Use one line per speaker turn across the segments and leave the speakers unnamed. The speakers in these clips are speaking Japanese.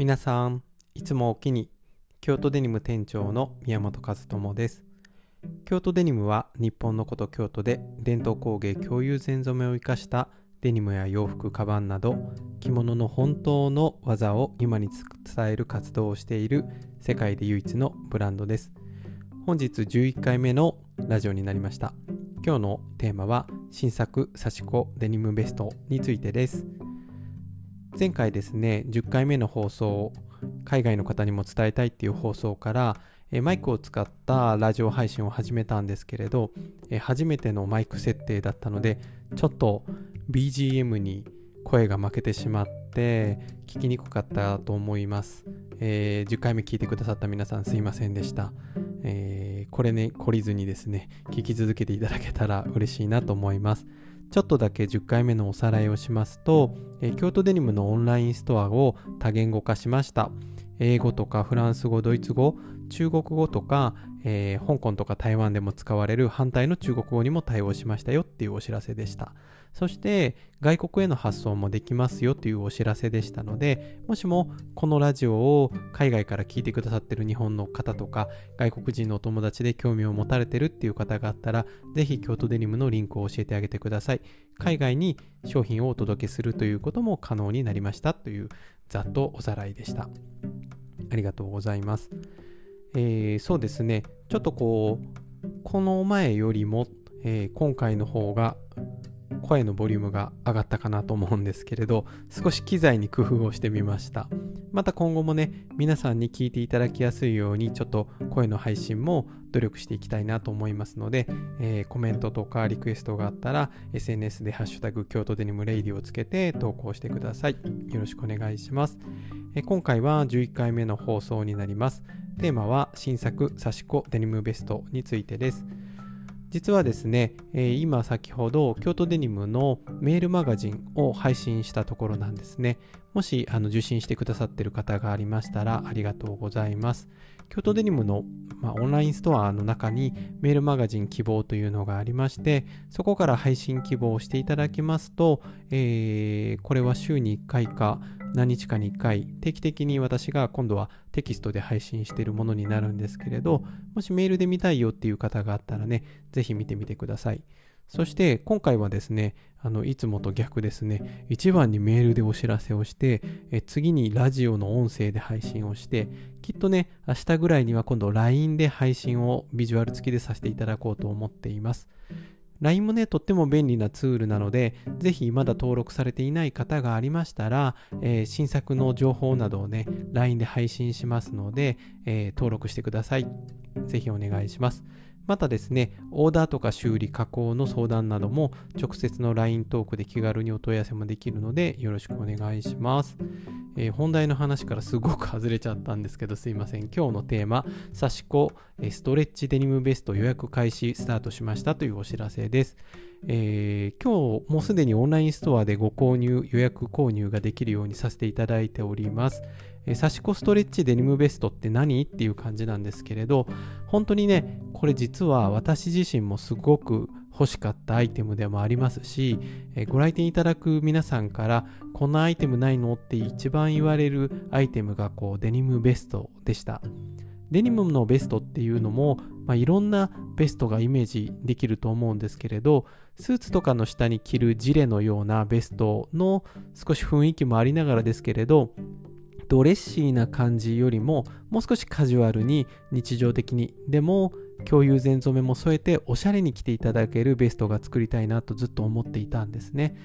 皆さんいつもおきに京都デニム店長の宮本和智です。京都デニムは日本の古都京都で伝統工芸共有全染めを生かしたデニムや洋服カバンなど着物の本当の技を今に伝える活動をしている世界で唯一のブランドです。本日11回目のラジオになりました。今日のテーマは新作刺し子デニムベストについてです。前回ですね10回目の放送海外の方にも伝えたいっていう放送からマイクを使ったラジオ配信を始めたんですけれど初めてのマイク設定だったのでちょっと BGM に声が負けてしまって聞きにくかったと思います、えー、10回目聞いてくださった皆さんすいませんでした、えー、これね懲りずにですね聞き続けていただけたら嬉しいなと思います。ちょっとだけ10回目のおさらいをしますと、えー、京都デニムのオンラインストアを多言語化しました。英語とかフランス語、ドイツ語、中国語とか、えー、香港とか台湾でも使われる反対の中国語にも対応しましたよっていうお知らせでした。そして外国への発送もできますよというお知らせでしたので、もしもこのラジオを海外から聞いてくださってる日本の方とか外国人のお友達で興味を持たれてるっていう方があったら、ぜひ京都デニムのリンクを教えてあげてください。海外に商品をお届けするということも可能になりましたというざっとおさらいでした。ありがとうございます。えー、そうですね、ちょっとこう、この前よりも、えー、今回の方が声のボリュームが上がったかなと思うんですけれど、少し機材に工夫をしてみました。また今後もね、皆さんに聞いていただきやすいように、ちょっと声の配信も努力していきたいなと思いますので、えー、コメントとかリクエストがあったら、SNS でハッシュタグ京都デニムレイディをつけて投稿してください。よろしくお願いします。えー、今回は11回目の放送になります。テーマは新作刺し子デニムベストについてです。実はですね、え、今先ほど京都デニムのメールマガジンを配信したところなんですね。もしあの受信してくださっている方がありましたらありがとうございます。京都デニムの、まあ、オンラインストアの中にメールマガジン希望というのがありまして、そこから配信希望をしていただきますと、えー、これは週に1回か何日かに1回定期的に私が今度はテキストで配信しているものになるんですけれどもしメールで見たいよっていう方があったらねぜひ見てみてくださいそして今回はですねあのいつもと逆ですね一番にメールでお知らせをしてえ次にラジオの音声で配信をしてきっとね明日ぐらいには今度 LINE で配信をビジュアル付きでさせていただこうと思っています LINE もね、とっても便利なツールなので、ぜひまだ登録されていない方がありましたら、えー、新作の情報などをね、LINE で配信しますので、えー、登録してください。ぜひお願いします。またですね、オーダーとか修理、加工の相談なども直接の LINE トークで気軽にお問い合わせもできるのでよろしくお願いします。えー、本題の話からすごく外れちゃったんですけどすいません。今日のテーマ、刺し子ストレッチデニムベスト予約開始スタートしましたというお知らせです。えー、今日もうすでにオンラインストアでご購入、予約購入ができるようにさせていただいております。えー、サシコストレッチデニムベストって何？っていう感じなんですけれど、本当にね、これ実は私自身もすごく欲しかったアイテムでもありますし、えー、ご来店いただく皆さんからこんなアイテムないの？って一番言われるアイテムがこうデニムベストでした。デニムのベストっていうのも、まあ、いろんなベストがイメージできると思うんですけれどスーツとかの下に着るジレのようなベストの少し雰囲気もありながらですけれどドレッシーな感じよりももう少しカジュアルに日常的にでも共有前染めも添えておしゃれに着ていただけるベストが作りたいなとずっと思っていたんですね。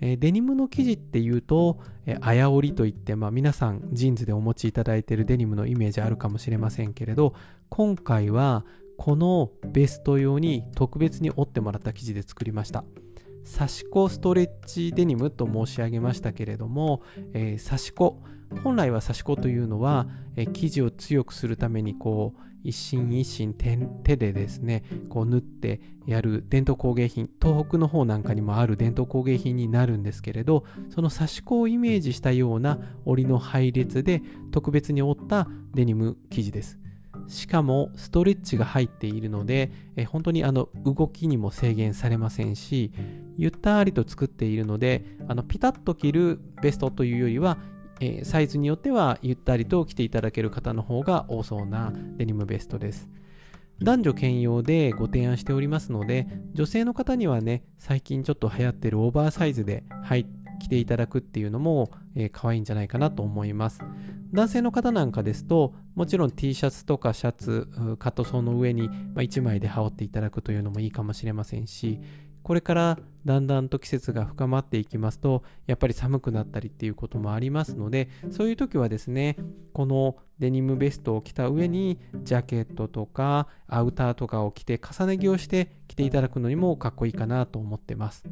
えデニムの生地っていうと、え、あや織りといって、まあ、皆さんジーンズでお持ちいただいているデニムのイメージあるかもしれませんけれど今回はこのベスト用に特別に織ってもらった生地で作りました。刺し子ストレッチデニムと申し上げましたけれども、えー、刺し子。本来は刺し子というのは、生地を強くするためにこう一心一心手でですねこう縫ってやる伝統工芸品東北の方なんかにもある伝統工芸品になるんですけれどその刺し子をイメージしたような織りの配列で特別に織ったデニム生地です。しかもストレッチが入っているのでえ本当にあの動きにも制限されませんしゆったりと作っているのであのピタッと着るベストというよりはえー、サイズによってはゆったりと着ていただける方の方が多そうなデニムベストです。男女兼用でご提案しておりますので、女性の方にはね、最近ちょっと流行ってるオーバーサイズで、はい、着ていただくっていうのも、えー、可愛いんじゃないかなと思います。男性の方なんかですと、もちろん T シャツとかシャツ、カットソーの上に、ま1枚で羽織っていただくというのもいいかもしれませんし、これからだんだんと季節が深まっていきますとやっぱり寒くなったりっていうこともありますのでそういう時はですねこのデニムベストを着た上にジャケットとかアウターとかを着て重ね着をして着ていただくのにもかっこいいかなと思ってます。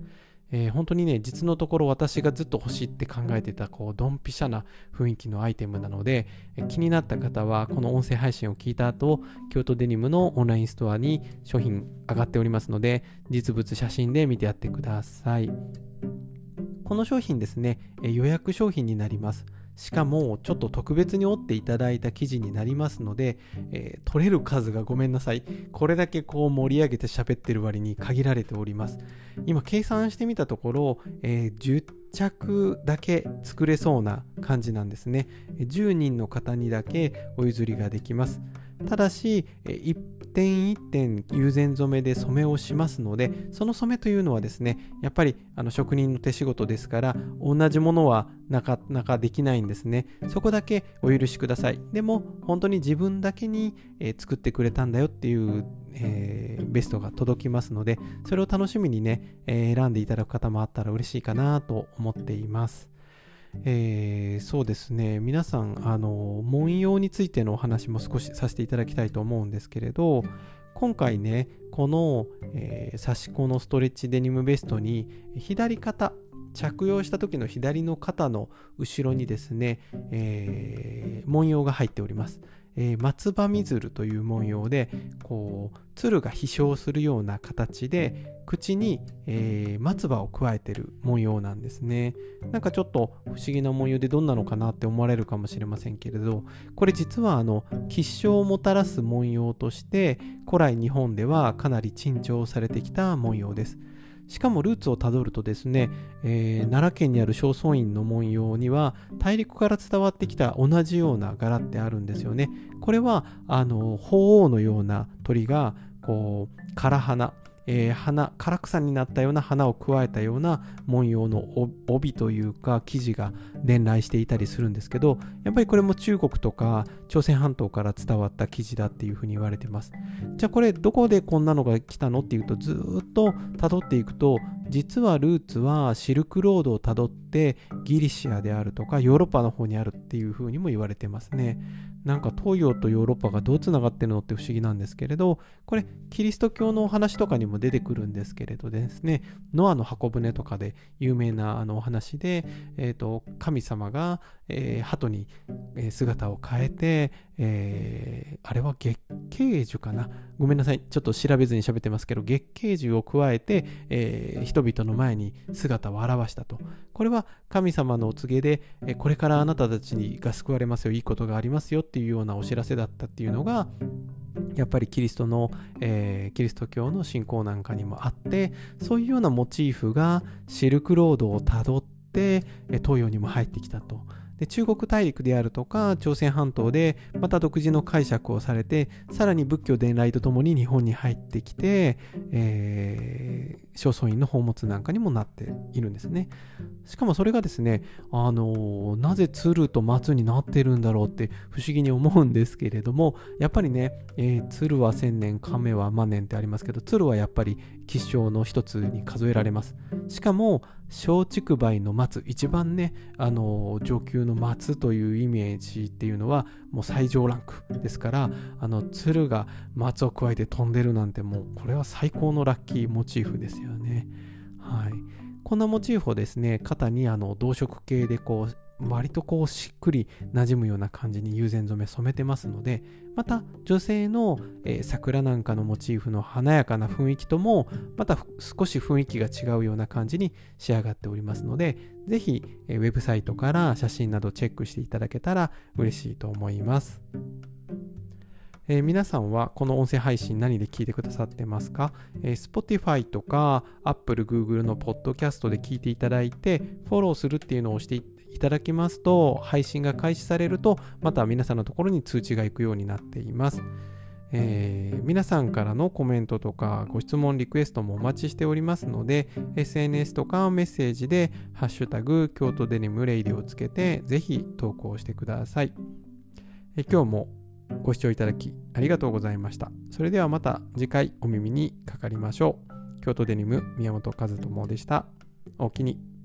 えー、本当にね、実のところ私がずっと欲しいって考えてた、こう、ドンピシャな雰囲気のアイテムなので、え、気になった方は、この音声配信を聞いた後、京都デニムのオンラインストアに商品上がっておりますので、実物写真で見てやってください。この商品ですね、え、予約商品になります。しかもちょっと特別に折っていただいた記事になりますので、えー、取れる数がごめんなさい。これだけこう盛り上げて喋ってる割に限られております。今計算してみたところ、えー、10着だけ作れそうな感じなんですね。10人の方にだけお譲りができます。ただし、一点一点友禅染めで染めをしますので、その染めというのはですね、やっぱりあの職人の手仕事ですから、同じものはなかなかできないんですね。そこだけお許しください。でも、本当に自分だけに、え、作ってくれたんだよっていう、えー、ベストが届きますので、それを楽しみにね、えー、選んでいただく方もあったら嬉しいかなと思っています。えー、そうですね皆さんあの文様についてのお話も少しさせていただきたいと思うんですけれど今回ねこの、えー、刺し子のストレッチデニムベストに左肩着用した時の左の肩の後ろにですね、えー、文様が入っております。えー、松葉みずるという文様でこう鶴が飛翔するような形で口に、えー、松葉を加えてる文様なんですね。なんかちょっと不思議な文様でどんなのかなって思われるかもしれませんけれどこれ実はあの吉祥をもたらす文様として古来日本ではかなり珍重されてきた文様です。しかもルーツをたどるとですね、えー、奈良県にある正倉院の文様には大陸から伝わってきた同じような柄ってあるんですよね。これはあの鳳凰のような鳥がこう唐花えー、花唐草になったような花を加えたような文様の帯というか生地が伝来していたりするんですけどやっぱりこれも中国とか朝鮮半島から伝わった生地だっていうふうに言われてます。じゃあこれどこでこんなのが来たのっていうとずっと辿っていくと実はルーツはシルクロードをたどってギリシアであるとかヨーロッパの方にあるっていうふうにも言われてますね。なんか東洋とヨーロッパがどうつながってるのって不思議なんですけれどこれキリスト教のお話とかにも出てくるんですけれどですね。ノアの箱舟とかで有名なあのお話で、えーと、神様が、えー、鳩に姿を変えて、えー、あれは月桂樹かな。ごめんなさい。ちょっと調べずに喋ってますけど月桂樹を加えて、えー、人々の前に姿を現したと。これは神様のお告げで、えこれからあなたたちが救われますよ。いいことがありますよっていうようなお知らせだったっていうのがやっぱりキリストの、えー、キリスト教の信仰なんかにもあってそういうようなモチーフがシルクロードをたどって東洋にも入ってきたと。で中国大陸であるとか朝鮮半島でまた独自の解釈をされてさらに仏教伝来とともに日本に入ってきて、えー、正倉院の宝物なんかにもなっているんですね。しかもそれがですねあのなぜ鶴と松になってるんだろうって不思議に思うんですけれどもやっぱりね、えー、鶴は千年亀は万年ってありますけど鶴はやっぱり吉祥の一つに数えられます。しかも松竹梅の松一番ねあの上級の松というイメージっていうのはもう最上ランクですからあの鶴が松を加えて飛んでるなんてもうこれは最高のラッキーモチーフですよね。はい。こんなモチーフをですね肩にあの同色系でこう割とこうしっくり馴染むような感じに友禅染め染めてますのでまた女性の、えー、桜なんかのモチーフの華やかな雰囲気ともまた少し雰囲気が違うような感じに仕上がっておりますのでぜひ、えー、ウェブサイトから写真などチェックしていただけたら嬉しいと思います。えー、皆さんはこの音声配信何で聞いてくださってますか、えー、?Spotify とか Apple、Google のポッドキャストで聞いていただいて、フォローするっていうのを押していただきますと、配信が開始されると、また皆さんのところに通知が行くようになっています。えー、皆さんからのコメントとかご質問、リクエストもお待ちしておりますので、SNS とかメッセージで、ハッシュタグ、京都デニムレイディをつけて、ぜひ投稿してください。え今日もご視聴いただきありがとうございました。それではまた次回お耳にかかりましょう。京都デニム宮本和智でした。おおきに。